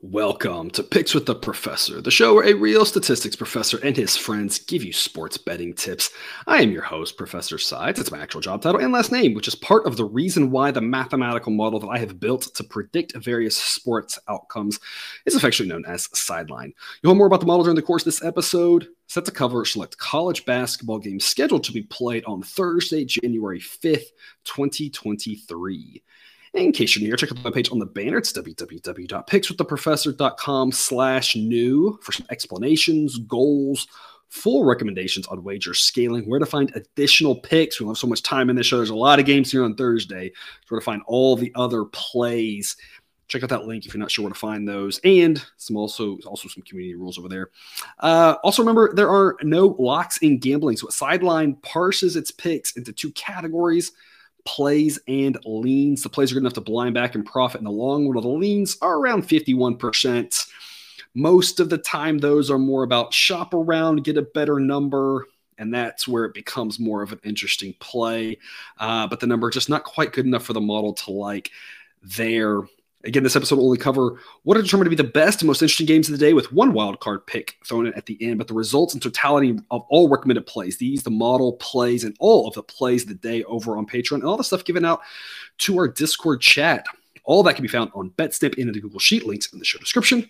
Welcome to Picks with the Professor, the show where a real statistics professor and his friends give you sports betting tips. I am your host, Professor Sides. It's my actual job title and last name, which is part of the reason why the mathematical model that I have built to predict various sports outcomes is affectionately known as Sideline. You'll hear more about the model during the course of this episode. Set to cover select college basketball games scheduled to be played on Thursday, January 5th, 2023. In case you're new here, check out my page on the banner. It's www.pickswiththeprofessor.com slash new for some explanations, goals, full recommendations on wager scaling, where to find additional picks. We don't have so much time in this show. There's a lot of games here on Thursday. where to find all the other plays. Check out that link if you're not sure where to find those, and some also also some community rules over there. Uh, also remember there are no locks in gambling, so Sideline parses its picks into two categories plays and leans. The plays are good enough to blind back and profit in the long run. The leans are around 51%. Most of the time, those are more about shop around, get a better number, and that's where it becomes more of an interesting play. Uh, but the number just not quite good enough for the model to like there. Again, this episode will only cover what are determined to be the best and most interesting games of the day with one wild card pick thrown in at the end, but the results and totality of all recommended plays, these, the model plays, and all of the plays of the day over on Patreon, and all the stuff given out to our Discord chat. All that can be found on BetSnip in the Google Sheet links in the show description.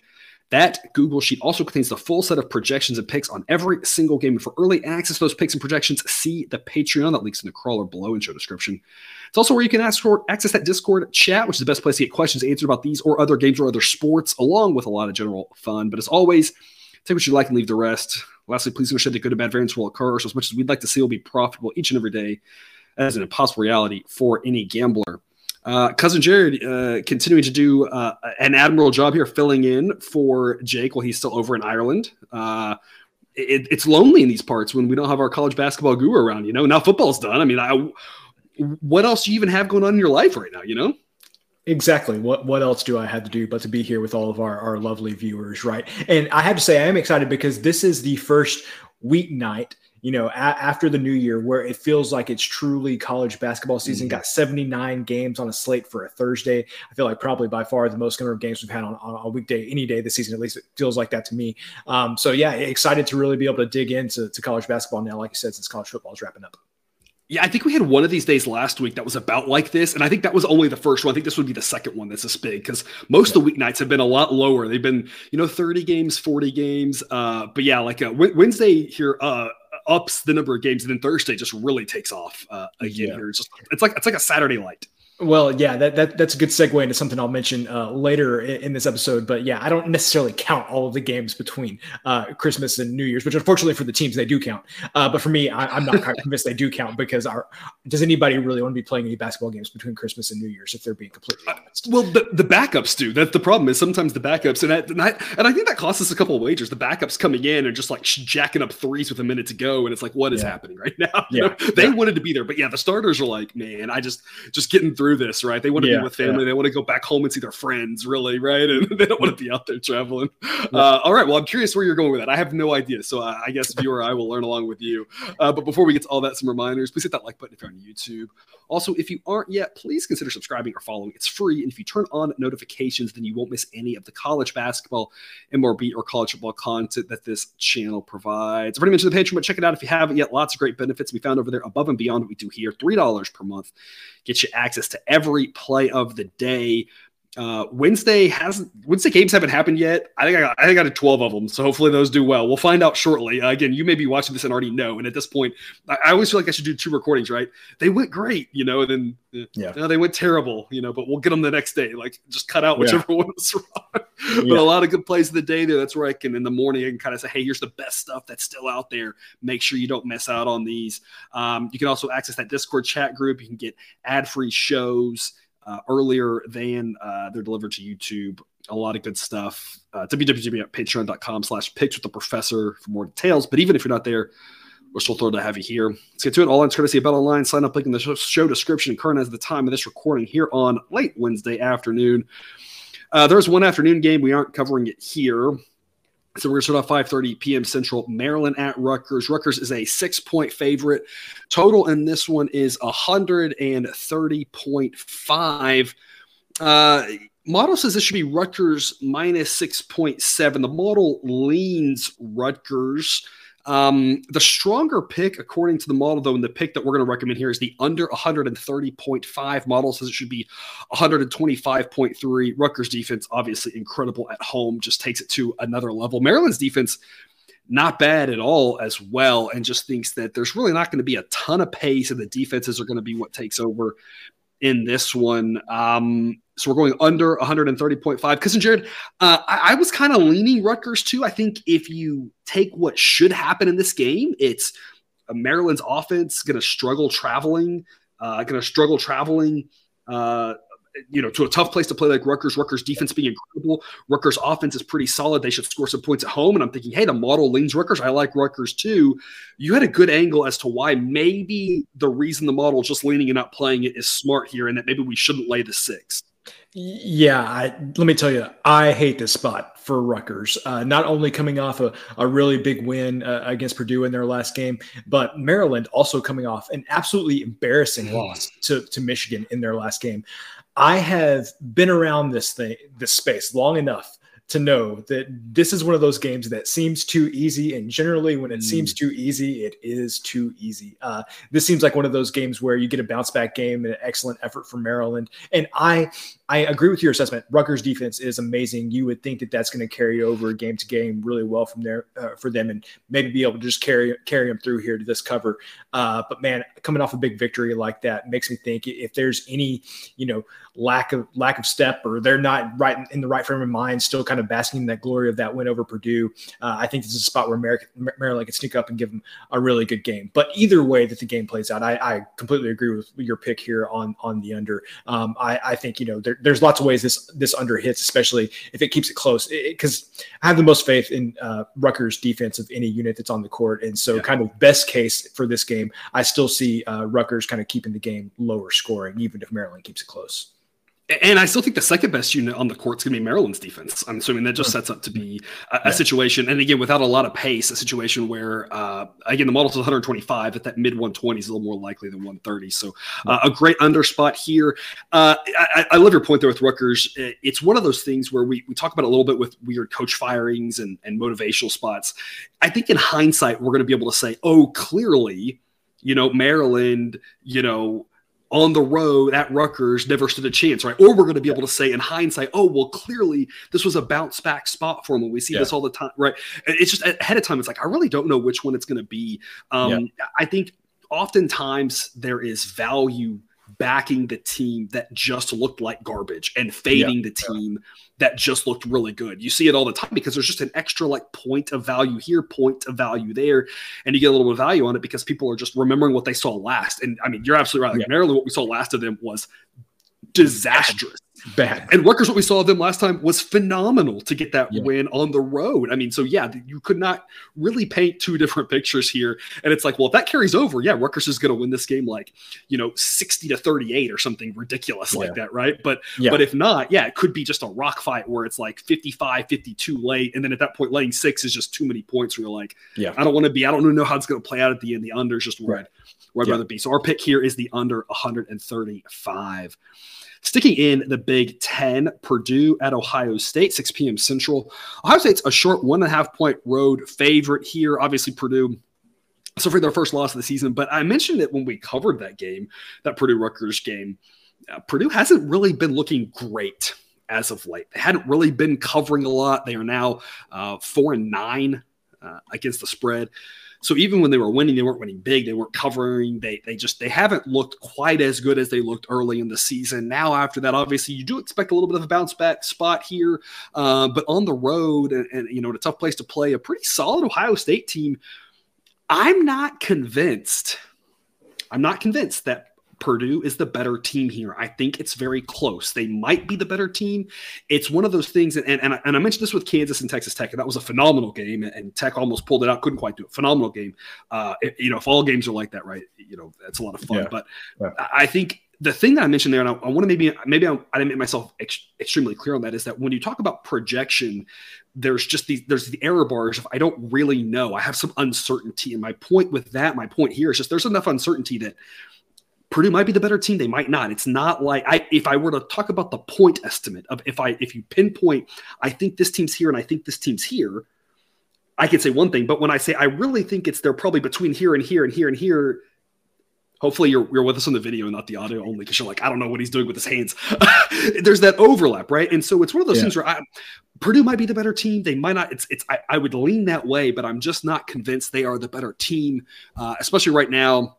That Google Sheet also contains the full set of projections and picks on every single game. And for early access to those picks and projections, see the Patreon that links in the crawler below in show description. It's also where you can ask for access that Discord chat, which is the best place to get questions answered about these or other games or other sports, along with a lot of general fun. But as always, take what you like and leave the rest. Lastly, please understand that good and bad variance will occur. So as much as we'd like to see will be profitable each and every day, as an impossible reality for any gambler. Uh, cousin Jared uh, continuing to do uh, an admirable job here, filling in for Jake while he's still over in Ireland. Uh, it, it's lonely in these parts when we don't have our college basketball guru around. You know, now football's done. I mean, I, what else do you even have going on in your life right now? You know. Exactly. What what else do I have to do but to be here with all of our, our lovely viewers, right? And I have to say I am excited because this is the first weeknight you know, a- after the new year, where it feels like it's truly college basketball season. Mm-hmm. Got 79 games on a slate for a Thursday. I feel like probably by far the most number of games we've had on, on a weekday, any day this season. At least it feels like that to me. Um, so yeah, excited to really be able to dig into to college basketball now. Like you said, since college football is wrapping up. Yeah, I think we had one of these days last week that was about like this, and I think that was only the first one. I think this would be the second one that's this big because most yeah. of the weeknights have been a lot lower. They've been, you know, 30 games, 40 games. Uh, but yeah, like uh, Wednesday here, uh, ups the number of games, and then Thursday just really takes off uh, again. Yeah. Here, it's just it's like it's like a Saturday light. Well, yeah, that, that that's a good segue into something I'll mention uh, later in, in, this episode. But yeah, I don't necessarily count all of the games between uh, Christmas and New Year's, which unfortunately for the teams they do count. Uh, but for me, I, am not convinced they do count because our does anybody really want to be playing any basketball games between Christmas and New Year's if they're being completely uh, honest? well, the, the backups do. That's the problem. Is sometimes the backups and, and I and I think that costs us a couple of wagers. The backups coming in and just like jacking up threes with a minute to go, and it's like, what is yeah. happening right now? You yeah, know? they yeah. wanted to be there, but yeah, the starters are like, man, I just just getting through this, right? They want to yeah, be with family. Yeah. They want to go back home and see their friends, really, right? And they don't want to be out there traveling. Uh, all right. Well, I'm curious where you're going with that. I have no idea. So uh, I guess, viewer, I will learn along with you. Uh, but before we get to all that, some reminders. Please hit that like button if you're on YouTube. Also, if you aren't yet, please consider subscribing or following. It's free. And if you turn on notifications, then you won't miss any of the college basketball, MLB, or college football content that this channel provides. I've already mentioned the Patreon, but check it out if you haven't yet. Lots of great benefits to be found over there above and beyond what we do here. $3 per month gets you access to every play of the day uh, Wednesday hasn't Wednesday games haven't happened yet. I think I got I think I got 12 of them, so hopefully those do well. We'll find out shortly. Uh, again, you may be watching this and already know. And at this point, I, I, always feel like I should do two recordings. Right? They went great, you know, and then uh, yeah, no, they went terrible, you know. But we'll get them the next day. Like just cut out whichever yeah. one was wrong. but yeah. a lot of good plays of the day there. That's where I can in the morning I can kind of say, hey, here's the best stuff that's still out there. Make sure you don't miss out on these. Um, you can also access that Discord chat group. You can get ad free shows uh, earlier than uh, they're delivered to YouTube. A lot of good stuff. Uh, at www.patreon.com slash picks with the professor for more details. But even if you're not there, we're still thrilled to have you here. Let's get to it. All on courtesy of Bet Online. Sign up link in the show description. Current as the time of this recording here on late Wednesday afternoon. Uh, there's one afternoon game. We aren't covering it here. So we're going to start off 5:30 p.m. Central. Maryland at Rutgers. Rutgers is a six-point favorite. Total in this one is 130.5. Uh, model says this should be Rutgers minus 6.7. The model leans Rutgers. Um, the stronger pick, according to the model, though, and the pick that we're going to recommend here is the under 130.5 model says it should be 125.3. Rutgers defense, obviously incredible at home, just takes it to another level. Maryland's defense, not bad at all as well, and just thinks that there's really not going to be a ton of pace, and the defenses are going to be what takes over in this one. Um, so we're going under 130.5. Because, Jared, uh, I, I, was kind of leaning Rutgers too. I think if you take what should happen in this game, it's Maryland's offense going to struggle traveling, uh, going to struggle traveling. Uh, you know, to a tough place to play like Rutgers. Rutgers defense being incredible. Rutgers offense is pretty solid. They should score some points at home. And I'm thinking, hey, the model leans Rutgers. I like Rutgers too. You had a good angle as to why maybe the reason the model just leaning and not playing it is smart here, and that maybe we shouldn't lay the six. Yeah, I, let me tell you, I hate this spot for Rutgers. Uh, not only coming off a, a really big win uh, against Purdue in their last game, but Maryland also coming off an absolutely embarrassing loss to, to Michigan in their last game. I have been around this thing, this space long enough to know that this is one of those games that seems too easy. And generally, when it mm. seems too easy, it is too easy. Uh, this seems like one of those games where you get a bounce back game and an excellent effort from Maryland. And I I agree with your assessment. Rutgers defense is amazing. You would think that that's going to carry over game to game really well from there uh, for them, and maybe be able to just carry carry them through here to this cover. Uh, but man, coming off a big victory like that makes me think if there's any you know lack of lack of step or they're not right in the right frame of mind, still kind of basking in that glory of that win over Purdue. Uh, I think this is a spot where Maryland can sneak up and give them a really good game. But either way that the game plays out, I, I completely agree with your pick here on on the under. Um, I, I think you know there there's lots of ways this this under hits, especially if it keeps it close. Because I have the most faith in uh, Rutgers defense of any unit that's on the court, and so yeah. kind of best case for this game, I still see uh, Rutgers kind of keeping the game lower scoring, even if Maryland keeps it close. And I still think the second best unit on the court is going to be Maryland's defense. I'm assuming that just sets up to be a, a yeah. situation, and again, without a lot of pace, a situation where, uh, again, the model's 125, at that mid 120 is a little more likely than 130. So, uh, a great under spot here. Uh, I, I, love your point there with Rutgers. It's one of those things where we, we talk about a little bit with weird coach firings and, and motivational spots. I think in hindsight, we're going to be able to say, oh, clearly, you know, Maryland, you know, on the road at Rutgers never stood a chance, right? Or we're going to be able to say in hindsight, oh, well, clearly this was a bounce back spot for him. We see yeah. this all the time, right? It's just ahead of time. It's like, I really don't know which one it's going to be. Um, yeah. I think oftentimes there is value backing the team that just looked like garbage and fading yeah. the team that just looked really good. You see it all the time because there's just an extra like point of value here, point of value there, and you get a little bit of value on it because people are just remembering what they saw last. And I mean, you're absolutely right. Like yeah. Maryland, what we saw last of them was disastrous bad. And Rutgers, what we saw of them last time was phenomenal to get that yeah. win on the road. I mean, so yeah, you could not really paint two different pictures here. And it's like, well, if that carries over, yeah, Rutgers is going to win this game like, you know, 60 to 38 or something ridiculous yeah. like that, right? But yeah. but if not, yeah, it could be just a rock fight where it's like 55, 52 late. And then at that point, laying six is just too many points where you're like, yeah, I don't want to be, I don't know how it's going to play out at the end. The under is just where, right. I'd, where I'd rather be. So our pick here is the under 135. Sticking in the Big Ten, Purdue at Ohio State, 6 p.m. Central. Ohio State's a short one and a half point road favorite here. Obviously, Purdue suffering their first loss of the season, but I mentioned it when we covered that game, that Purdue Rutgers game. Uh, Purdue hasn't really been looking great as of late. They hadn't really been covering a lot. They are now uh, four and nine uh, against the spread. So even when they were winning, they weren't winning big. They weren't covering. They they just they haven't looked quite as good as they looked early in the season. Now after that, obviously you do expect a little bit of a bounce back spot here, uh, but on the road and, and you know a tough place to play, a pretty solid Ohio State team. I'm not convinced. I'm not convinced that Purdue is the better team here. I think it's very close. They might be the better team. It's one of those things, and, and, and I mentioned this with Kansas and Texas Tech, and that was a phenomenal game, and Tech almost pulled it out, couldn't quite do it. Phenomenal game. Uh, it, you know, if all games are like that, right? You know, that's a lot of fun. Yeah. But yeah. I think the thing that I mentioned there, and I, I want to maybe maybe I, I, didn't make myself ex- extremely clear on that, is that when you talk about projection, there's just these there's the error bars. If I don't really know, I have some uncertainty. And my point with that, my point here is just there's enough uncertainty that Purdue might be the better team. They might not. It's not like I if I were to talk about the point estimate of if I if you pinpoint, I think this team's here and I think this team's here, I could say one thing. But when I say I really think it's they're probably between here and here and here and here, hopefully you're, you're with us on the video and not the audio only because you're like i don't know what he's doing with his hands there's that overlap right and so it's one of those yeah. things where I, purdue might be the better team they might not it's it's I, I, would lean that way but i'm just not convinced they are the better team uh, especially right now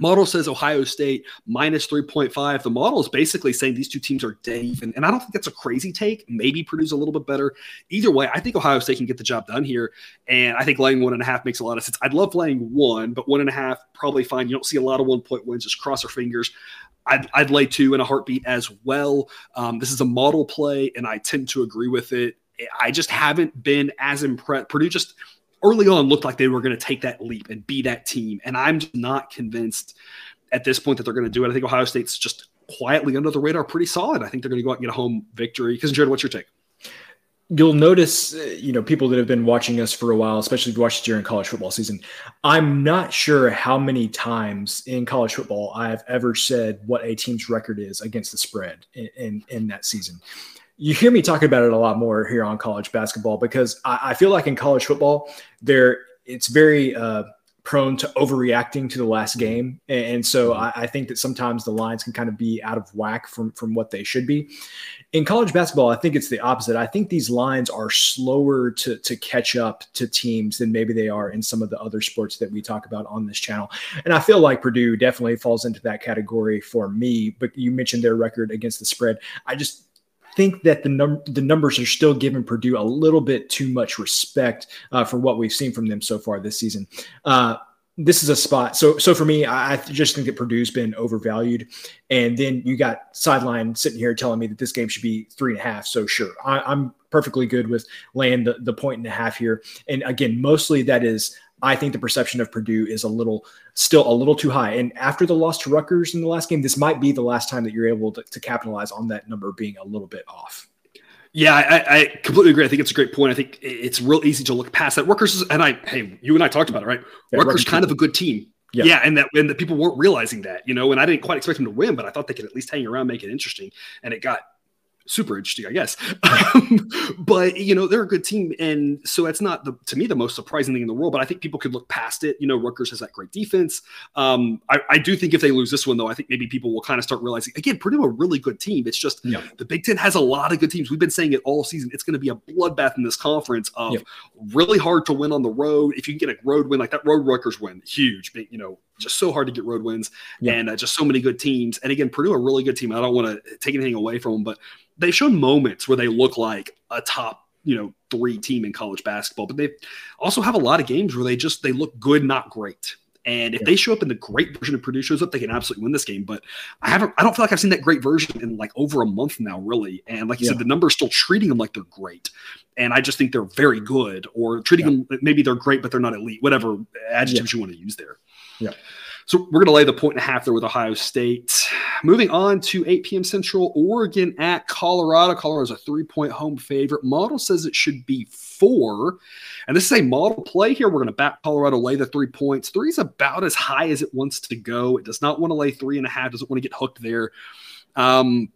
Model says Ohio State minus 3.5. The model is basically saying these two teams are dead even. And I don't think that's a crazy take. Maybe Purdue's a little bit better. Either way, I think Ohio State can get the job done here. And I think laying one and a half makes a lot of sense. I'd love laying one, but one and a half, probably fine. You don't see a lot of one point wins. Just cross our fingers. I'd, I'd lay two in a heartbeat as well. Um, this is a model play, and I tend to agree with it. I just haven't been as impressed. Purdue just – early on looked like they were going to take that leap and be that team. And I'm not convinced at this point that they're going to do it. I think Ohio State's just quietly under the radar, pretty solid. I think they're going to go out and get a home victory. Because Jared, what's your take? You'll notice, uh, you know, people that have been watching us for a while, especially if you watched during college football season. I'm not sure how many times in college football I've ever said what a team's record is against the spread in, in, in that season you hear me talking about it a lot more here on college basketball because I, I feel like in college football, there it's very uh, prone to overreacting to the last game, and, and so mm-hmm. I, I, think that sometimes the lines can kind of be out of whack from from what they should be. In college basketball, I think it's the opposite. I think these lines are slower to to catch up to teams than maybe they are in some of the other sports that we talk about on this channel. And I feel like Purdue definitely falls into that category for me. But you mentioned their record against the spread. I just think that the num- the numbers are still giving Purdue a little bit too much respect uh, for what we've seen from them so far this season. Uh, this is a spot. So, so for me, I just think that Purdue's been overvalued. And then you got sideline sitting here telling me that this game should be three and a half. So, sure, I, am perfectly good with laying the, the point and a half here. And again, mostly that is I think the perception of Purdue is a little still a little too high. And after the loss to Rutgers in the last game, this might be the last time that you're able to, to capitalize on that number being a little bit off. Yeah, I, I, completely agree. I think it's a great point. I think it's real easy to look past that. Rutgers is, and I, hey, you and I talked about it, right? Yeah, Rutgers, Rutgers kind of a good team. Yeah. yeah, and that and the people weren't realizing that, you know, and I didn't quite expect them to win, but I thought they could at least hang around, make it interesting, and it got super interesting, I guess. Um, but you know, they're a good team, and so it's not the to me the most surprising thing in the world. But I think people could look past it. You know, Rutgers has that great defense. Um, I, I, do think if they lose this one, though, I think maybe people will kind of start realizing again, Purdue a really good team. It's just yeah. the Big Ten has a lot of good teams. We've been saying it all season. It's going to be a bloodbath in this conference of yeah. really hard to win on the road. If you can get a road win like that, road Rutgers win, huge. But, You know, just so hard to get road wins, yeah. and uh, just so many good teams. And again, Purdue a really good team. I don't want to take anything away from them, but they've shown moments where they look like a top, you know, three team in college basketball, but they also have a lot of games where they just they look good, not great. And if yeah. they show up in the great version of Purdue shows up, they can absolutely win this game. But I haven't, I don't feel like I've seen that great version in like over a month now, really. And like you yeah. said, the numbers still treating them like they're great. And I just think they're very good, or treating yeah. them maybe they're great, but they're not elite. Whatever adjectives you want to use there. Yeah. So we're going to lay the point and a half there with Ohio State. Moving on to 8 p.m. Central, Oregon at Colorado. Colorado's a three point home favorite. Model says it should be four. And this is a model play here. We're going to back Colorado lay the three points. Three is about as high as it wants to go. It does not want to lay three and a half, doesn't want to get hooked there. Um,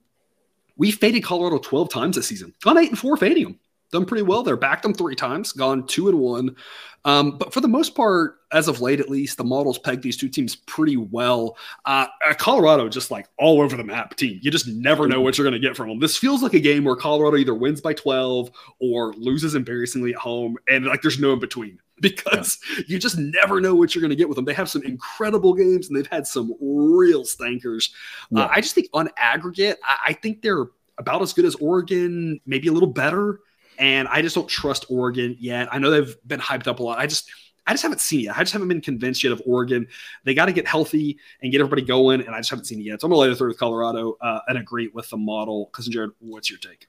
we faded Colorado 12 times this season. Gone eight and four fading them done pretty well there. Backed them three times, gone two and one. Um, but for the most part, as of late at least, the models peg these two teams pretty well. Uh, Colorado just like all over the map team. You just never know what you're going to get from them. This feels like a game where Colorado either wins by 12 or loses embarrassingly at home, and like there's no in between because yeah. you just never know what you're going to get with them. They have some incredible games and they've had some real stankers. Uh, yeah. Uh, I just think on aggregate, I, I think they're about as good as Oregon, maybe a little better and I just don't trust Oregon yet. I know they've been hyped up a lot. I just I just haven't seen it. Yet. I just haven't been convinced yet of Oregon. They got to get healthy and get everybody going, and I just haven't seen it yet. So I'm gonna lay the third with Colorado uh, and agree with the model. Cousin Jared, what's your take?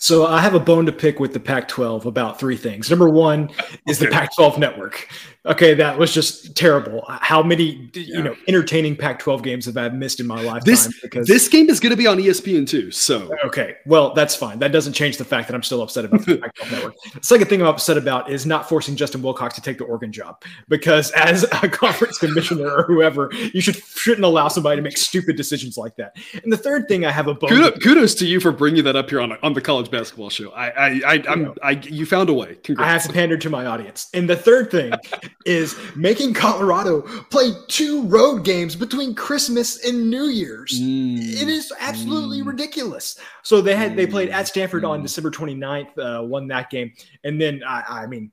So I have a bone to pick with the Pac-12 about three things. Number one is okay. the Pac-12 network. Okay, that was just terrible. How many yeah. you know entertaining Pac-12 games have I missed in my lifetime? This, because this game is going to be on ESPN too. So okay, well that's fine. That doesn't change the fact that I'm still upset about the Pac-12 network. The second thing I'm upset about is not forcing Justin Wilcox to take the Oregon job because as a conference commissioner or whoever, you should shouldn't allow somebody to make stupid decisions like that. And the third thing I have a bone. Kudos, kudos to you for bringing that up here on on the college basketball show. I I I I'm, I you found a way. Congrats. I have to pander to my audience. And the third thing is making Colorado play two road games between Christmas and New Year's. Mm. It is absolutely mm. ridiculous. So they had they played at Stanford mm. on December 29th, uh, won that game, and then I, I mean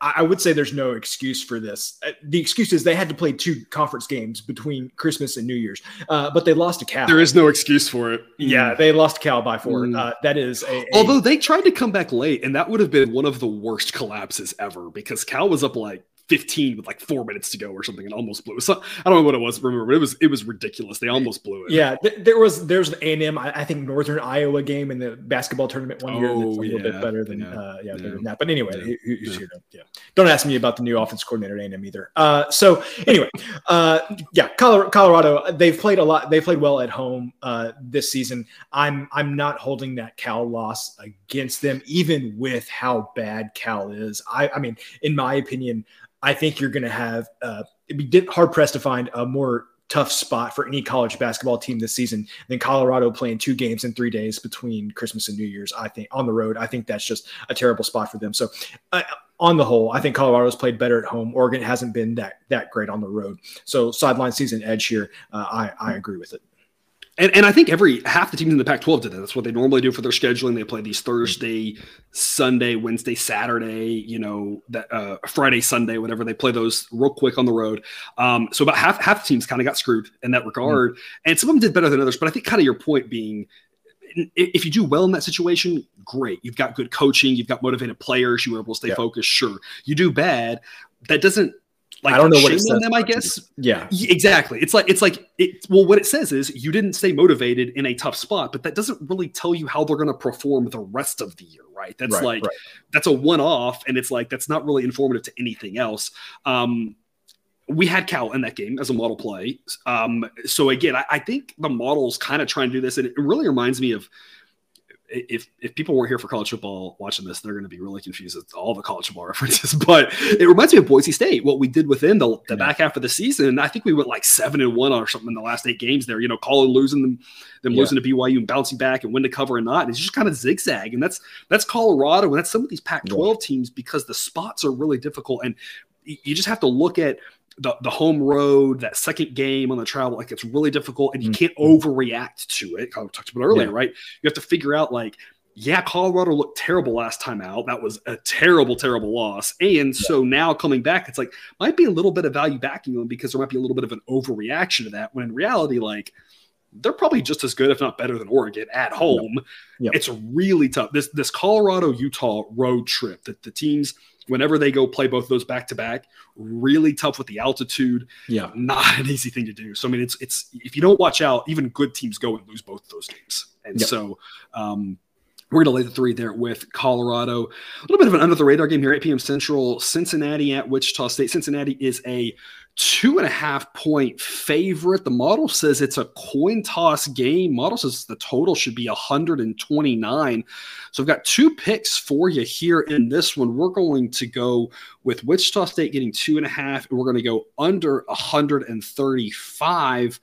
I would say there's no excuse for this. Uh, the excuse is they had to play two conference games between Christmas and New Year's, uh, but they lost to Cal. There is no excuse for it. Yeah, they lost Cal by four. Mm. Uh, that is a, a, although they tried to come back late, and that would have been one of the worst collapses ever because Cal was up like 15 with like four minutes to go or something and almost blew. So I don't know what it was. Remember, but it was it was ridiculous. They almost blew it. Yeah, th- there was there's an A&M I, I, think Northern Iowa game in the basketball tournament one year that's a oh, little bit better than yeah, uh, yeah, yeah. than that. But anyway, yeah. Who, who's here to, yeah. Don't ask me about the new offense coordinator at A&M either. Uh, so anyway, uh, yeah, Colorado, Colorado they've played a lot. They played well at home uh, this season. I'm I'm not holding that Cal loss against them, even with how bad Cal is. I I mean, in my opinion. I think you're going to have uh, it'd be hard pressed to find a more tough spot for any college basketball team this season than Colorado playing two games in three days between Christmas and New Year's. I think on the road, I think that's just a terrible spot for them. So, uh, on the whole, I think Colorado's played better at home. Oregon hasn't been that that great on the road. So, sideline season edge here. Uh, I I agree with it. And, and I think every half the teams in the Pac-12 did that. That's what they normally do for their scheduling. They play these Thursday, Sunday, Wednesday, Saturday, you know, that uh, Friday, Sunday, whatever. They play those real quick on the road. Um, so about half half the teams kind of got screwed in that regard, mm-hmm. and some of them did better than others. But I think kind of your point being, if you do well in that situation, great. You've got good coaching, you've got motivated players, you were able to stay yeah. focused. Sure, you do bad. That doesn't like I don't know what it says. them, I guess. Yeah, exactly. It's like it's like it. Well, what it says is you didn't stay motivated in a tough spot, but that doesn't really tell you how they're going to perform the rest of the year, right? That's right, like right. that's a one-off, and it's like that's not really informative to anything else. Um, we had Cal in that game as a model play. Um, so again, I, I think the model's kind of trying to do this, and it really reminds me of if if people weren't here for college football watching this, they're going to be really confused with all the college football references. But it reminds me of Boise State, what we did within the, the back half of the season. I think we went like seven and one or something in the last eight games there. You know, calling losing them, them yeah. losing to BYU and bouncing back and win to cover and not. And it's just kind of zigzag, and that's that's Colorado and that's some of these Pac-12 yeah. teams because the spots are really difficult, and you just have to look at the, the home road, that second game on the travel, like it's really difficult and you mm-hmm. can't overreact to it. I talked about earlier, yeah. right? You have to figure out like, yeah, Colorado looked terrible last time out. That was a terrible, terrible loss. And yeah. so now coming back, it's like might be a little bit of value backing them because there might be a little bit of an overreaction to that. When in reality, like they're probably just as good, if not better, than Oregon at home. Yep. It's really tough. This this Colorado Utah road trip that the teams whenever they go play both those back to back, really tough with the altitude. Yeah, not an easy thing to do. So I mean, it's it's if you don't watch out, even good teams go and lose both those games. And yep. so um, we're going to lay the three there with Colorado. A little bit of an under the radar game here, 8 p.m. Central. Cincinnati at Wichita State. Cincinnati is a two and a half point favorite. The model says it's a coin toss game. Model says the total should be 129. So I've got two picks for you here in this one. We're going to go with Wichita State getting two and a half, and we're going to go under 135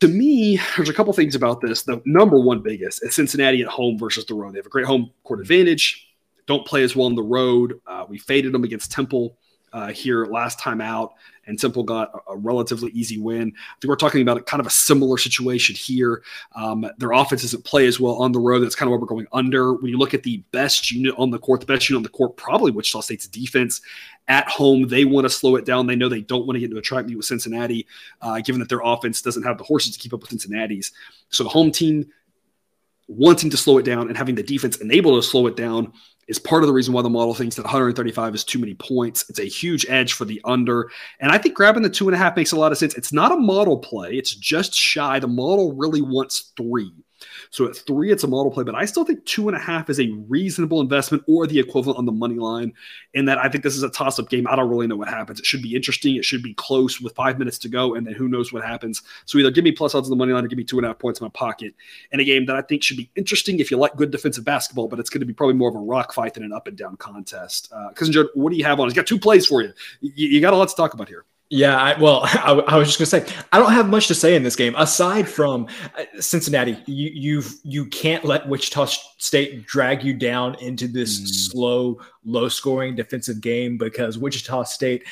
to me, there's a couple things about this. The number one biggest is Cincinnati at home versus the road. They have a great home court advantage. Don't play as well on the road. Uh, we faded them against Temple uh, here last time out, and Temple got a, a, relatively easy win. I think we're talking about a, kind of a similar situation here. Um, their offense doesn't play as well on the road. That's kind of what we're going under. When you look at the best unit on the court, the best unit on the court, probably Wichita State's defense at home. They want to slow it down. They know they don't want to get into a track meet with Cincinnati, uh, given that their offense doesn't have the horses to keep up with Cincinnati's. So the home team wanting to slow it down and having the defense enable to slow it down is part of the reason why the model thinks that 135 is too many points. It's a huge edge for the under. And I think grabbing the two and a half makes a lot of sense. It's not a model play, it's just shy. The model really wants three. So at three, it's a model play, but I still think two and a half is a reasonable investment or the equivalent on the money line. In that I think this is a toss up game. I don't really know what happens. It should be interesting. It should be close with five minutes to go, and then who knows what happens. So either give me plus odds on the money line or give me two and a half points in my pocket in a game that I think should be interesting if you like good defensive basketball, but it's going to be probably more of a rock fight than an up and down contest. Cousin uh, what do you have on? He's got two plays for you. You, you got a lot to talk about here. Yeah, I, well, I, I, was just gonna say I don't have much to say in this game aside from uh, Cincinnati. You you've you can't let Wichita State drag you down into this mm. slow, low scoring defensive game because Wichita State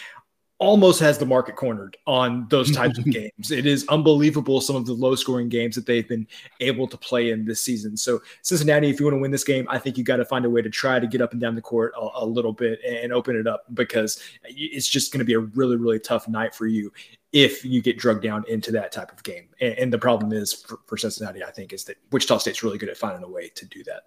almost has the market cornered on those types of games. It is unbelievable some of the low scoring games that they've been able to play in this season. So, Cincinnati, if you want to win this game, I think you got to find a way to try to get up and down the court a, a little bit and open it up because it's just going to be a really, really tough night for you if you get drugged down into that type of game. And, and the problem is for, for Cincinnati, I think, is that Wichita State's really good at finding a way to do that.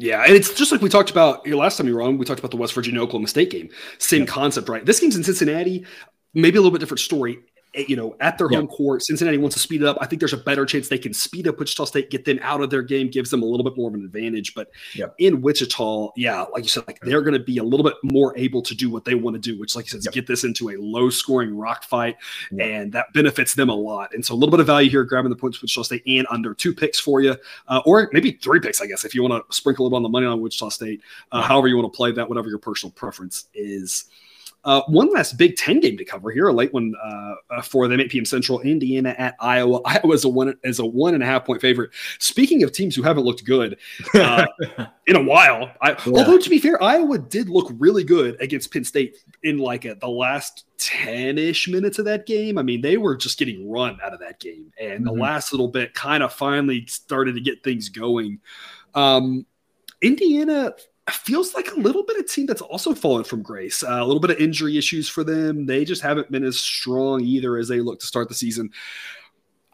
Yeah, and it's just like we talked about your last time you were on. We talked about the West Virginia Oklahoma State game. Same concept, right? This game's in Cincinnati. Maybe a little bit different story. You know, at their home court, Cincinnati wants to speed it up. I think there's a better chance they can speed up Wichita State, get them out of their game, gives them a little bit more of an advantage. But in Wichita, yeah, like you said, like they're going to be a little bit more able to do what they want to do, which, like you said, yep. get this into a low scoring rock fight, and that benefits them a lot. And so a little bit of value here, grabbing the points Wichita State and under two picks for you, uh, or maybe three picks, I guess, if you want to sprinkle it on the money on Wichita State. Uh, however you want to play that, whatever your personal preference is. Uh, one last Big Ten game to cover here, a late one uh, uh for them, 8 p.m. Central. Indiana at Iowa. Iowa is a one is a one and a half point favorite. Speaking of teams who haven't looked good uh, in a while, I, yeah. although to be fair, Iowa did look really good against Penn State in like a, the last 10 ish minutes of that game. I mean, they were just getting run out of that game, and mm-hmm. the last little bit kind of finally started to get things going. Um, Indiana feels like a little bit of team that's also fallen from grace. Uh, a little bit of injury issues for them. They just haven't been as strong either as they look to start the season.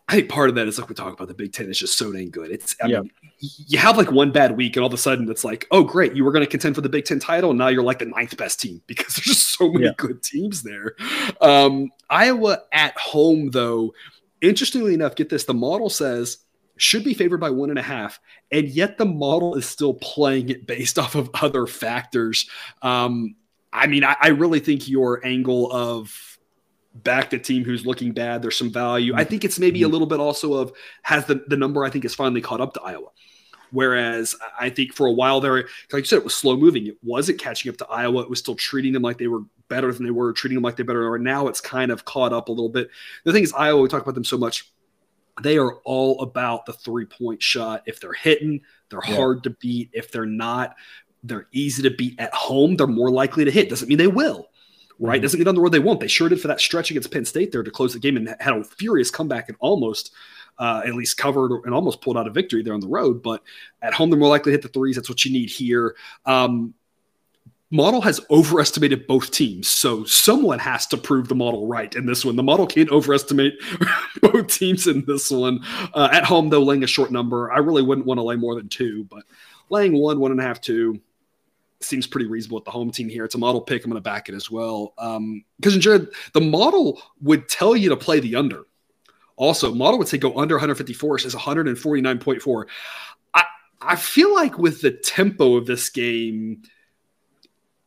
I think part of that is like we talk about the Big Ten is just so dang good. It's I yeah. mean, you have like one bad week and all of a sudden it's like, oh great, you were going to contend for the Big Ten title, and now you're like the ninth best team because there's just so many yeah. good teams there. Um, Iowa at home though, interestingly enough, get this: the model says should be favored by one and a half, and yet the model is still playing it based off of other factors. Um, I mean, I, I, really think your angle of back the team who's looking bad, there's some value. I think it's maybe a mm-hmm. little bit also of has the, the number I think is finally caught up to Iowa. Whereas I think for a while there, like you said, it was slow moving. It wasn't catching up to Iowa. It was still treating them like they were better than they were, treating them like they better. Or now it's kind of caught up a little bit. The thing is, Iowa, we talk about them so much they are all about the three point shot. If they're hitting, they're yeah. hard to beat. If they're not, they're easy to beat at home. They're more likely to hit. Doesn't mean they will, right? Mm-hmm. Doesn't mean on the road they won't. They sure did for that stretch against Penn State there to close the game and had a furious comeback and almost. Uh, at least covered and almost pulled out a victory there on the road, but at home they're more likely to hit the threes. That's what you need here. Um, model has overestimated both teams. So someone has to prove the model right in this one. The model can't overestimate both teams in this one. Uh, at home, though, laying a short number. I really wouldn't want to lay more than two, but laying one, one and a half, two seems pretty reasonable at the home team here. It's a model pick. I'm going to back it as well. Because um, Jared, the model would tell you to play the under. Also, model would say go under 154. It says 149.4. I, I feel like with the tempo of this game –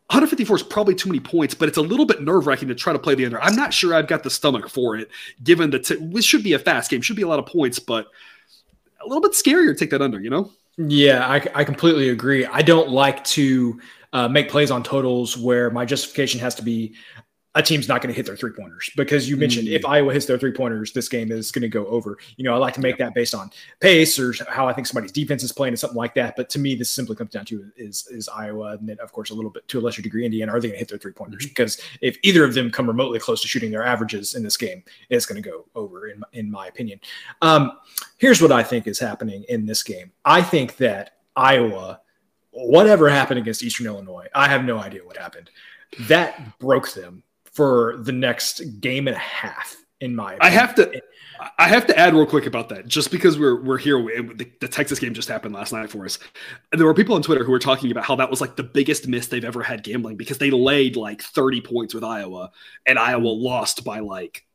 154 is probably too many points, but it's a little bit nerve wracking to try to play the under. I'm not sure I've got the stomach for it, given that it should be a fast game, should be a lot of points, but a little bit scarier to take that under, you know? Yeah, I, I completely agree. I don't like to uh, make plays on totals where my justification has to be a team's not going to hit their three pointers because you mentioned mm-hmm. if mm. Iowa hits their three pointers, this game is going to go over. You know, I like to make yeah. that based on pace or how I think somebody's defense is playing and something like that. But to me, this simply comes down to is is Iowa and then of course a little bit to a lesser degree Indiana. Are they going to hit their three pointers? Mm-hmm. Because if either of them come remotely close to shooting their averages in this game, it's going to go over in in my opinion. Um, here's what I think is happening in this game. I think that Iowa, whatever happened against Eastern Illinois, I have no idea what happened. That broke them for the next game and a half. In my, opinion. I have to, I have to add real quick about that, just because we're we're here. The, the, Texas game just happened last night for us. And there were people on Twitter who were talking about how that was like the biggest miss they've ever had gambling because they laid like 30 points with Iowa, and Iowa lost by like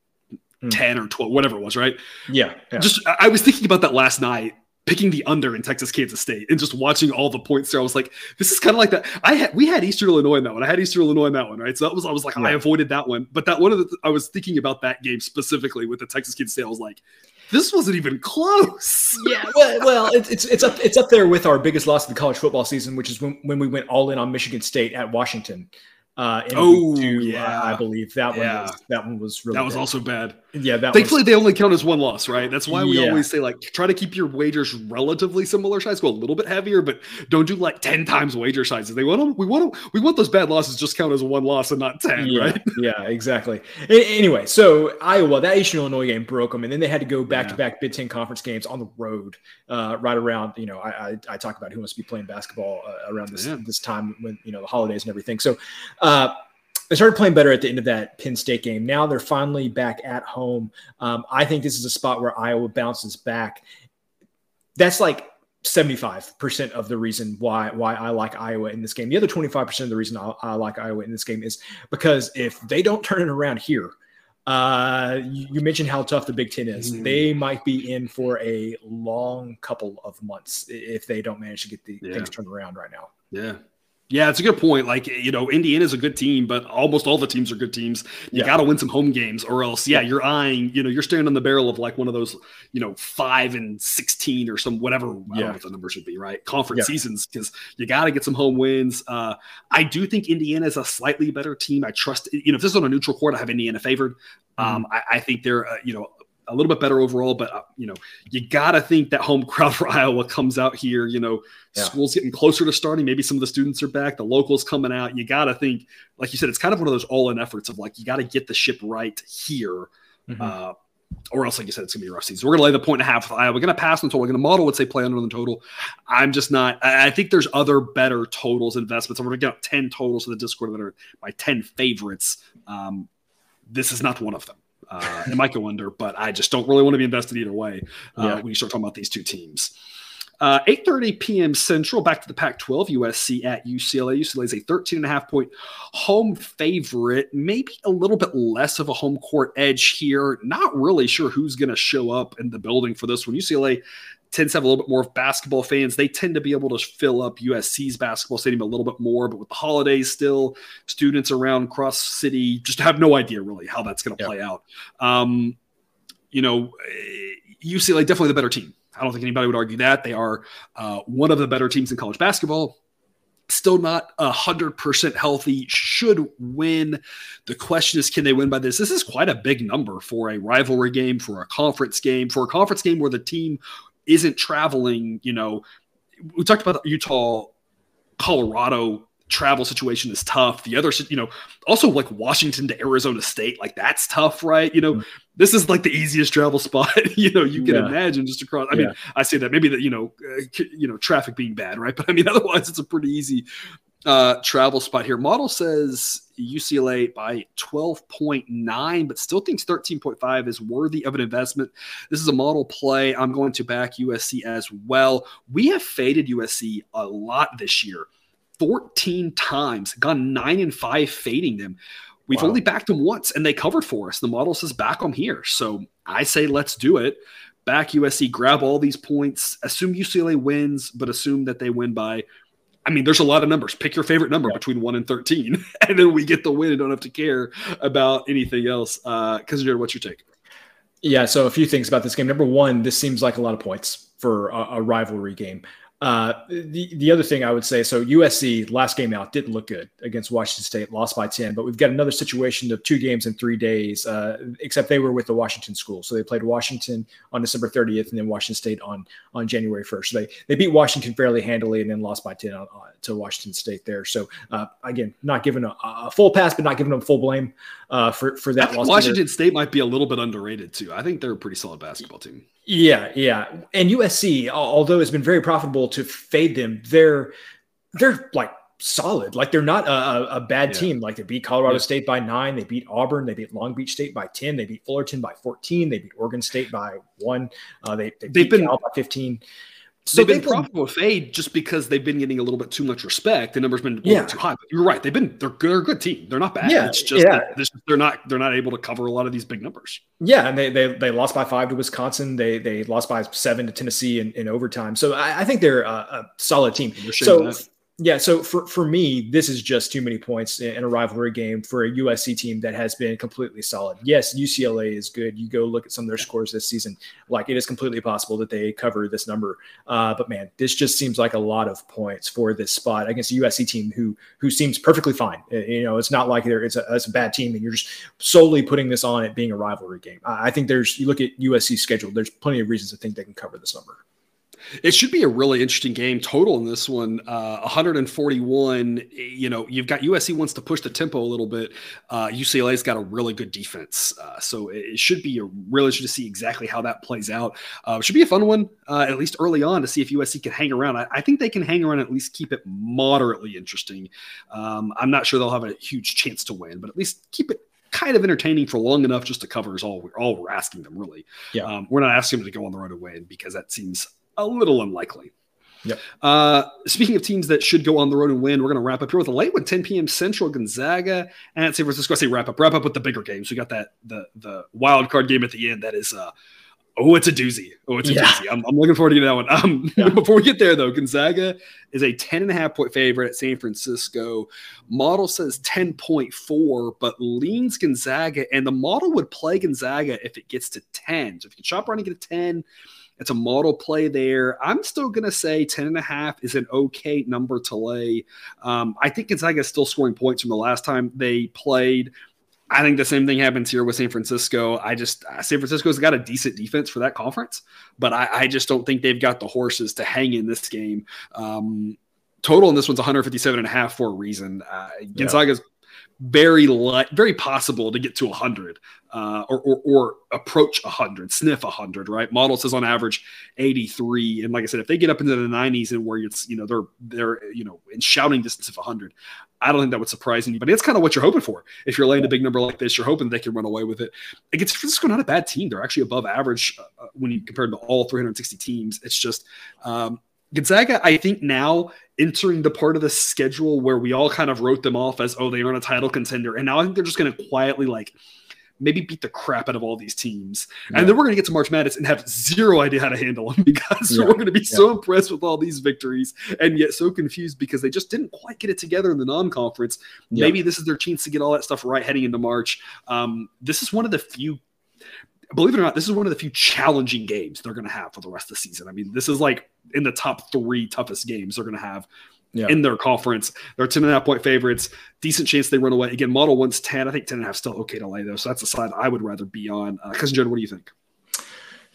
mm. 10 or 12, whatever it was, right? Yeah, yeah. Just I was thinking about that last night picking the under in Texas Kansas State and just watching all the points there. I was like, this is kind of like that. I had we had Eastern Illinois in that one. I had Eastern Illinois in that one, right? So that was I was like, yeah. I avoided that one. But that one of the I was thinking about that game specifically with the Texas Kansas State. I was like, this wasn't even close. yeah, well, well it's, it's it's up it's up there with our biggest loss of the college football season, which is when, when we went all in on Michigan State at Washington. Uh, oh, two, yeah, uh, I believe that yeah. one. Was, that one was really. That was bad. also bad. Yeah, that. Thankfully, was, they only count as one loss, right? That's why we yeah. always say like try to keep your wagers relatively similar size. Go a little bit heavier, but don't do like ten times wager sizes. They want them. We want them. We want those bad losses just count as one loss and not ten, yeah, right? yeah, exactly. Anyway, so Iowa, that Eastern Illinois game broke them, and then they had to go back to back Big Ten conference games on the road. Uh, right around, you know, I, I, I talk about who must be playing basketball uh, around this this time when you know the holidays and everything. So. Uh, they started playing better at the end of that Penn State game. Now they're finally back at home. Um, I think this is a spot where Iowa bounces back. That's like 75% of the reason why why I like Iowa in this game. The other 25% of the reason I, I like Iowa in this game is because if they don't turn it around here, uh, you, you, mentioned how tough the Big Ten is. Mm. They might be in for a long couple of months if they don't manage to get the yeah. things turned around right now. Yeah, yeah, it's a good point. Like, you know, Indiana's a good team, but almost all the teams are good teams. You yeah. got to win some home games, or else, yeah, you're eyeing, you know, you're staring on the barrel of like one of those, you know, five and 16 or some whatever, I don't know what the number should be, right? Conference yeah. seasons, because you got to get some home wins. Uh, I do think Indiana is a slightly better team. I trust, you know, if this is on a neutral court, I have Indiana favored. Mm-hmm. Um, I, I, think they're, uh, you know, a little bit better overall, but uh, you know, you got to think that home crowd for Iowa comes out here. You know, yeah. school's getting closer to starting. Maybe some of the students are back. The locals coming out. You got to think, like you said, it's kind of one of those all-in efforts of like you got to get the ship right here, mm-hmm. uh, or else, like you said, it's gonna be a rough season. We're gonna lay the point and a half with Iowa. We're gonna pass on total. We're gonna model would say play under the total. I'm just not. I, I think there's other better totals investments. I'm gonna get ten totals in the Discord that are my ten favorites. Um, this is not one of them. Uh, it might go under, but I just don't really want to be invested either way uh, yeah. when you start talking about these two teams. Uh, 8.30 p.m. Central, back to the Pac-12, USC at UCLA. UCLA is a 13 and a half point home favorite, maybe a little bit less of a home court edge here. Not really sure who's going to show up in the building for this one. UCLA tends to have a little bit more of basketball fans. They tend to be able to fill up USC's basketball stadium a little bit more, but with the holidays still, students around cross city just have no idea really how that's going to play out. Um, you know, UCLA definitely the better team. I don't think anybody would argue that they are uh, one of the better teams in college basketball. Still not a hundred percent healthy. Should win. The question is, can they win by this? This is quite a big number for a rivalry game, for a conference game, for a conference game where the team isn't traveling, you know, we talked about Utah, Colorado travel situation is tough. The other, you know, also like Washington to Arizona State, like that's tough, right? You know, mm. this is like the easiest travel spot, you know, you can yeah. imagine just across. I yeah. mean, I say that maybe that you know, uh, you know, traffic being bad, right? But I mean, otherwise, it's a pretty easy uh, travel spot here. Model says UCLA by 12.9, but still thinks 13.5 is worthy of an investment. This is a model play. I'm going to back USC as well. We have faded USC a lot this year, 14 times, gone nine and five fading them. We've wow. only backed them once and they covered for us. The model says back them here. So I say let's do it. Back USC, grab all these points, assume UCLA wins, but assume that they win by I mean, there's a lot of numbers. Pick your favorite number yeah. between one and 13, and then we get the win and don't have to care about anything else. Because, uh, Jared, what's your take? Yeah, so a few things about this game. Number one, this seems like a lot of points for a, a rivalry game. Uh, the the other thing I would say, so USC last game out didn't look good against Washington State, lost by ten. But we've got another situation of two games in three days, uh, except they were with the Washington school, so they played Washington on December 30th and then Washington State on on January 1st. So they they beat Washington fairly handily and then lost by ten on, on, to Washington State there. So uh, again, not giving a, a, full pass, but not giving them full blame uh, for for that loss. Washington State might be a little bit underrated too. I think they're a pretty solid basketball team. Yeah, yeah. And USC, although it's been very profitable to fade them, they're they're like solid. Like they're not a, a bad yeah. team. Like they beat Colorado yeah. State by nine, they beat Auburn, they beat Long Beach State by ten, they beat Fullerton by fourteen, they beat Oregon State by one. Uh, they they have been by fifteen. So they've been they profitable fade just because they've been getting a little bit too much respect. The numbers been yeah. too high. But you're right; they've been they're good, they're a good team. They're not bad. Yeah, it's just yeah. they're not they're not able to cover a lot of these big numbers. Yeah, and they they, they lost by five to Wisconsin. They they lost by seven to Tennessee in, in overtime. So I, I think they're a, a solid team. So that. Yeah, so for, for me, this is just too many points in a rivalry game for a USC team that has been completely solid. Yes, UCLA is good. You go look at some of their scores this season. Like it is completely possible that they cover this number. Uh, but man, this just seems like a lot of points for this spot against a USC team who who seems perfectly fine. Uh, you know, it's not like there it's a, it's a bad team and you're just solely putting this on it being a rivalry game. I think there's you look at USC's schedule. There's plenty of reasons to think they can cover this number. It should be a really interesting game total in this one. Uh, 141. You know, you've got USC wants to push the tempo a little bit. Uh, UCLA's got a really good defense, uh, so it should be a really interesting to see exactly how that plays out. Uh, it should be a fun one, uh, at least early on, to see if USC can hang around. I, I, think they can hang around at least keep it moderately interesting. Um, I'm not sure they'll have a huge chance to win, but at least keep it kind of entertaining for long enough just to cover is all we're all we're asking them really. Yeah. Um, we're not asking them to go on the road away because that seems a little unlikely. Yep. Uh, speaking of teams that should go on the road and win, we're going to wrap up here with a late one, 10 p.m. Central Gonzaga and San Francisco. I say wrap up, wrap up with the bigger games. We got that the the wild card game at the end. That is, uh, oh, it's a doozy. Oh, it's a yeah. doozy. I'm, I'm, looking forward to getting that one. Um, yeah. before we get there though, Gonzaga is a 10 and a half point favorite at San Francisco. Model says 10.4, but leans Gonzaga, and the model would play Gonzaga if it gets to 10. So if you can shop around and get a 10 it's a model play there. I'm still going to say 10 and a half is an okay number to lay. Um, I think Gonzaga is still scoring points from the last time they played. I think the same thing happens here with San Francisco. I just uh, San Francisco's got a decent defense for that conference, but I, I, just don't think they've got the horses to hang in this game. Um, total in this one's 157 and a half for a reason. Uh, Gonzaga's yeah very light, very possible to get to 100 uh, or, or, or, approach 100, sniff 100, right? Model says on average 83. And like I said, if they get up into the 90s and where it's, you know, they're, they're, you know, in shouting distance of 100, I don't think that would surprise anybody. It's kind of what you're hoping for. If you're laying a big number like this, you're hoping they can run away with it. San Francisco, not a bad team. They're actually above average uh, when you compare them to all 360 teams. It's just, um, Gonzaga, I think now entering the part of the schedule where we all kind of wrote them off as, oh, they aren't a title contender. And now I think they're just going to quietly like maybe beat the crap out of all these teams. Yeah. And then we're going to get to March Madness and have zero idea how to handle them because yeah. we're going to be yeah. so impressed with all these victories and yet so confused because they just didn't quite get it together in the non conference. Maybe this is their chance to get all that stuff right heading into March. Um, this is one of the few believe it or not, this is one of the few challenging games they're going to have for the rest of the season. I mean, this is like in the top three toughest games they're going to have yeah. in their conference. They're 10 and a half point favorites. Decent chance they run away. Again, model one's 10. I think 10 and a half still okay to lay, though. So that's the side I would rather be on. Uh, Cousin Joe, what do you think?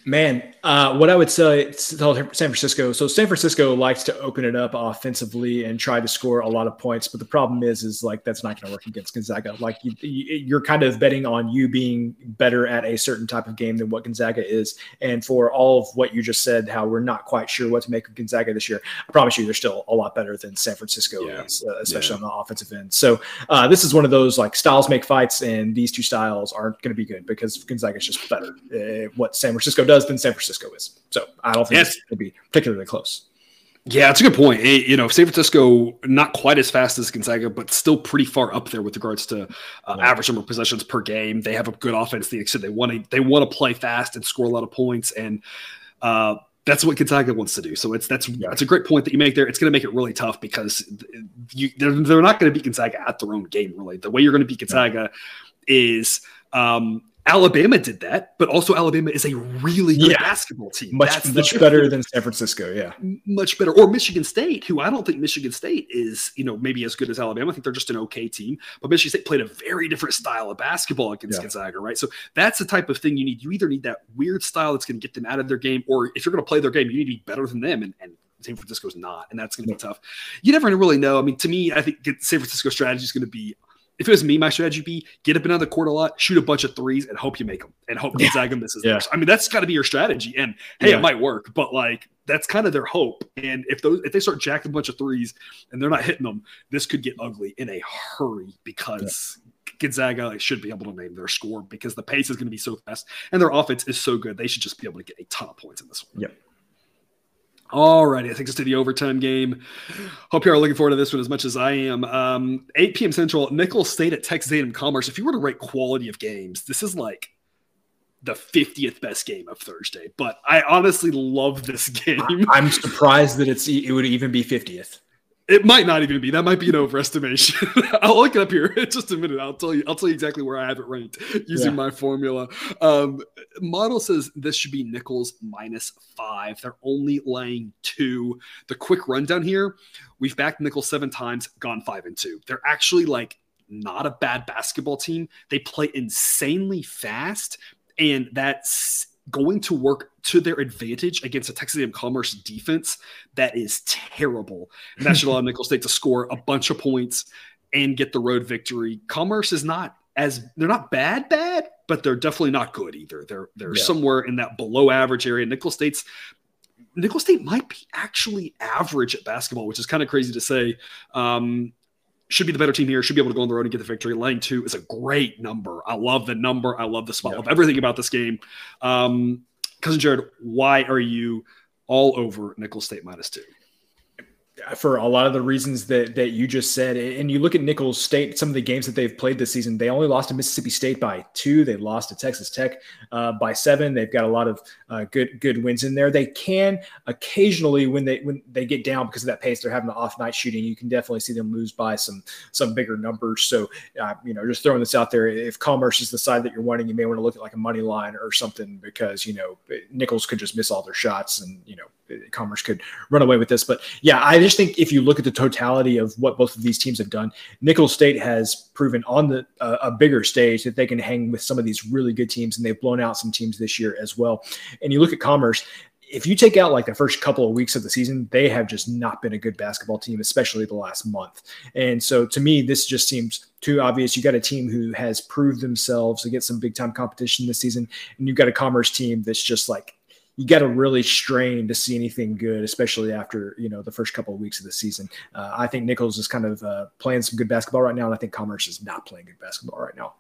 Man, uh, what I would say tell San Francisco. So San Francisco likes to open it up offensively and try to score a lot of points, but the problem is, is like that's not going to work against Gonzaga. Like you, are kind of betting on you being better at a certain type of game than what Gonzaga is. And for all of what you just said, how we're not quite sure what to make of Gonzaga this year, I promise you, they're still a lot better than San Francisco yeah. is, uh, especially yeah. on the offensive end. So uh, this is one of those like styles make fights, and these two styles aren't going to be good because Gonzaga is just better. Uh, what San Francisco does than San Francisco is. So I don't think yes. it's going to be particularly close. Yeah, that's a good point. you know, San Francisco not quite as fast as Gonzaga, but still pretty far up there with regards to uh, average number of possessions per game. They have a good offense. They said they want to they want to play fast and score a lot of points, and uh, that's what Gonzaga wants to do. So it's that's yeah. that's a great point that you make there. It's going to make it really tough because you, they're, they're not going to beat Gonzaga at their own game. Really, the way you're going to beat Gonzaga yeah. is um, Alabama did that, but also Alabama is a really good yeah. basketball team. Much, That's much better than San Francisco. Yeah. Much better. Or Michigan State, who I don't think Michigan State is, you know, maybe as good as Alabama. I think they're just an okay team. But Michigan State played a very different style of basketball against yeah. Gonzaga, right? So that's the type of thing you need. You either need that weird style that's going to get them out of their game, or if you're going to play their game, you need to be better than them. And, and San Francisco's not, and that's going to be tough. You never really know. I mean, to me, I think San Francisco strategy is going to be if it was me, my strategy would be get up into the court a lot, shoot a bunch of threes, and hope you make them, and hope Gonzaga yeah. misses. Yeah. I mean, that's got to be your strategy. And hey, yeah. it might work, but like that's kind of their hope. And if those if they start jacking a bunch of threes and they're not hitting them, this could get ugly in a hurry because. Yeah. Gonzaga should be able to name their score because the pace is going to be so fast and their offense is so good. They should just be able to get a ton of points in this one. Yep. Alrighty, I think it's to the overtime game. Hope you are looking forward to this one as much as I am. Um, 8 p.m. Central, Nicholls State at Texas A&M Commerce. If you were to rate quality of games, this is like the 50th best game of Thursday. But I honestly love this game. I'm surprised that it's it would even be 50th. It might not even be. That might be an overestimation. I'll look it up here in just a minute. I'll tell you. I'll tell you exactly where I have it ranked using yeah. my formula. Um, model says this should be Nicholls minus five. They're only laying two. The quick rundown here: we've backed Nicholls seven times, gone five and two. They're actually like not a bad basketball team. They play insanely fast, and that's going to work to their advantage against a Texas A&M Commerce defense that is terrible. And that should allow Nicholls State to score a bunch of points and get the road victory. Commerce is not as they're not bad, bad, but they're definitely not good either. They're they're yeah. somewhere in that below average area. Nicholls State's Nicholls State might be actually average at basketball, which is kind of crazy to say. Um, should be the better team here, should be able to go on the road and get the victory. Laying two is a great number. I love the number. I love the spot. Yep. Love everything about this game. Um, Cousin Jared, why are you all over Nicholls State minus two? For a lot of the reasons that that you just said. And you look at Nicholls State, some of the games that they've played this season, they only lost to Mississippi State by two. They lost to Texas Tech uh, by seven. They've got a lot of uh, good good wins in there. They can occasionally when they when they get down because of that pace, they're having an off night shooting. You can definitely see them lose by some some bigger numbers. So uh, you know, just throwing this out there, if Commerce is the side that you're wanting, you may want to look at like a money line or something because you know Nicholls could just miss all their shots and you know Commerce could run away with this. But yeah, I just think if you look at the totality of what both of these teams have done, Nicholls State has proven on the uh, a bigger stage that they can hang with some of these really good teams, and they've blown out some teams this year as well. And you look at Commerce. If you take out like the first couple of weeks of the season, they have just not been a good basketball team, especially the last month. And so to me, this just seems too obvious. You got a team who has proved themselves to get some big time competition this season, and you've got a Commerce team that's just like you got to really strain to see anything good, especially after you know the first couple of weeks of the season. Uh, I think Nicholls is kind of uh, playing some good basketball right now, and I think Commerce is not playing good basketball right now.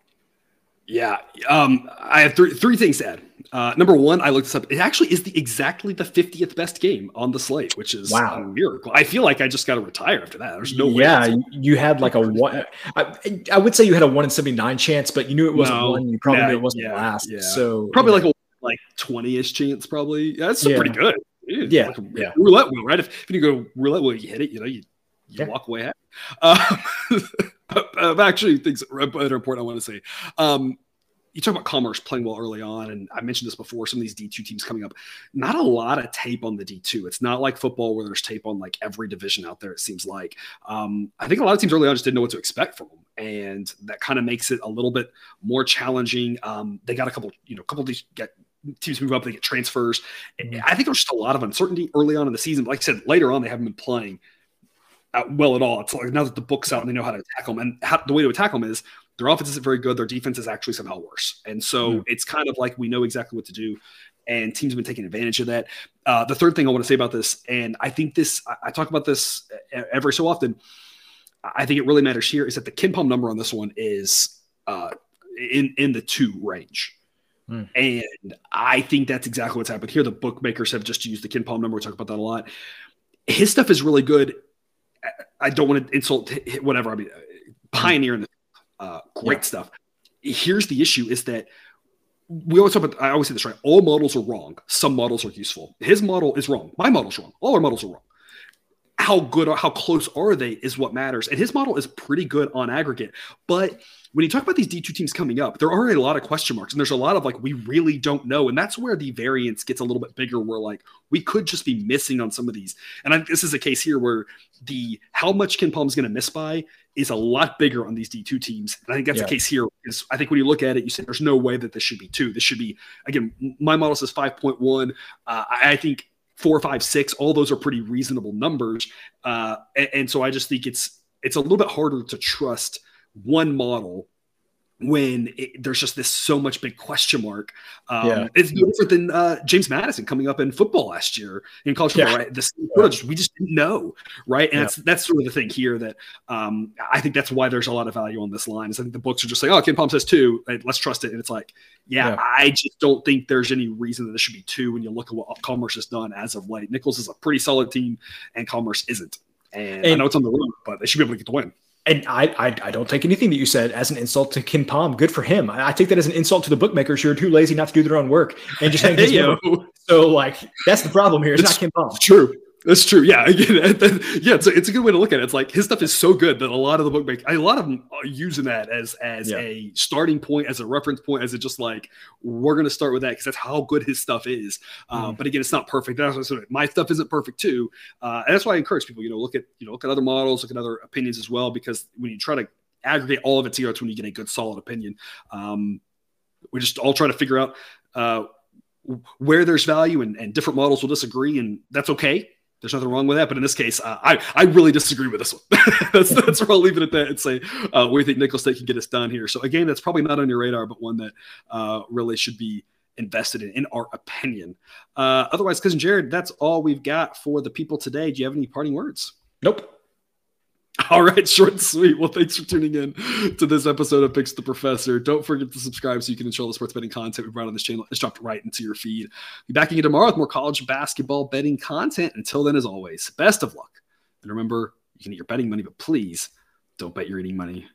Yeah, um, I have three three things to add. Uh, number one, I looked this up. It actually is the exactly the fiftieth best game on the slate, which is wow. a miracle. I feel like I just got to retire after that. There's no way. Yeah, you had like a one. I, I, would say you had a one in seventy nine chance, but you knew it wasn't no, one. You probably knew it wasn't yeah, last. Yeah. So probably like a like 20-ish chance probably. Yeah, that's yeah. pretty good. Dude, yeah, like yeah. Roulette wheel, right? If, if you go roulette wheel, you hit it, you know, you, you yeah. walk away happy. Um, I've actually things that are important I want to say. Um, you talk about commerce playing well early on, and I mentioned this before. Some of these D2 teams coming up, not a lot of tape on the D2. It's not like football where there's tape on like every division out there. It seems like um, I think a lot of teams early on just didn't know what to expect from them, and that kind of makes it a little bit more challenging. Um, they got a couple, you know, a couple of these get teams move up, they get transfers. Mm-hmm. I think there's just a lot of uncertainty early on in the season. But like I said, later on, they haven't been playing well at all. It's like now that the book's out and they know how to attack them, and how, the way to attack them is their offense isn't very good. Their defense is actually somehow worse, and so mm-hmm. it's kind of like we know exactly what to do. And teams have been taking advantage of that. Uh, the third thing I want to say about this, and I think this, I, I talk about this every so often. I think it really matters here is that the KenPom number on this one is uh, in in the two range. Hmm. And I think that's exactly what's happened here. The bookmakers have just used the KenPom number. We talk about that a lot. His stuff is really good. I don't want to insult whatever. I mean, pioneer in the uh, great yeah. stuff. Here's the issue: is that we always talk about. I always say this right. All models are wrong. Some models are useful. His model is wrong. My model's wrong. All our models are wrong how good or how close are they is what matters. And his model is pretty good on aggregate. But when you talk about these D2 teams coming up, there are a lot of question marks and there's a lot of like, we really don't know. And that's where the variance gets a little bit bigger, where like we could just be missing on some of these. And I, this is a case here where the how much KenPom Palm's going to miss by is a lot bigger on these D2 teams. And I think that's yeah. the case here. Is I think when you look at it, you say there's no way that this should be two. This should be, again, my model says 5.1. Uh, I think four, five, six, all those are pretty reasonable numbers. Uh, and, and, so I just think it's it's a little bit harder to trust one model when it, there's just this so much big question mark. Um, Yeah. It's no different than uh, James Madison coming up in football last year in college football, Yeah. right? This Yeah. we just didn't know, right? And that's that's sort of the thing here that um, I think that's why there's a lot of value on this line. Is I think the books are just like, oh, KenPom says two, and let's trust it. And it's like, yeah. I just don't think there's any reason that it should be two when you look at what Commerce has done as of late. Nicholls is a pretty solid team, and Commerce isn't. And, I know it's on the road, but they should be able to get the win. And I, I, I don't take anything that you said as an insult to KenPom. Good for him. I, I take that as an insult to the bookmakers who are too lazy not to do their own work and just think Hey. So like that's the problem here. It's It's- not KenPom. True. That's true. Yeah. Yeah. It's a, it's a good way to look at it. It's like his stuff is so good that a lot of the bookmakers, a lot of them are using that as as Yeah. a starting point, as a reference point, as a just like we're going to start with that because that's how good his stuff is. Uh, Mhm. but again, it's not perfect. That's what I said. My stuff isn't perfect too, uh, and that's why I encourage people. You know, look at you know look at other models, look at other opinions as well, because when you try to aggregate all of it together, it's when you get a good solid opinion. Um, we just all try to figure out. Uh, where there's value and, and different models will disagree and that's okay there's nothing wrong with that but in this case uh, i i really disagree with this one. That's that's where i'll leave it at that and say uh, we think Nicholls State can get us done here. So again that's probably not on your radar but one that uh, really should be invested in in our opinion. Uh, otherwise cousin jared that's all we've got for the people today. Do you have any parting words? Nope. all right, short and sweet. Well, thanks for tuning in to this episode of Picks the Professor. Don't forget to subscribe so you can enjoy the sports betting content we brought on this channel. It's dropped right into your feed. Be back again tomorrow with more college basketball betting content. Until then, as always, best of luck. And remember, you can eat your betting money, but please don't bet your eating money.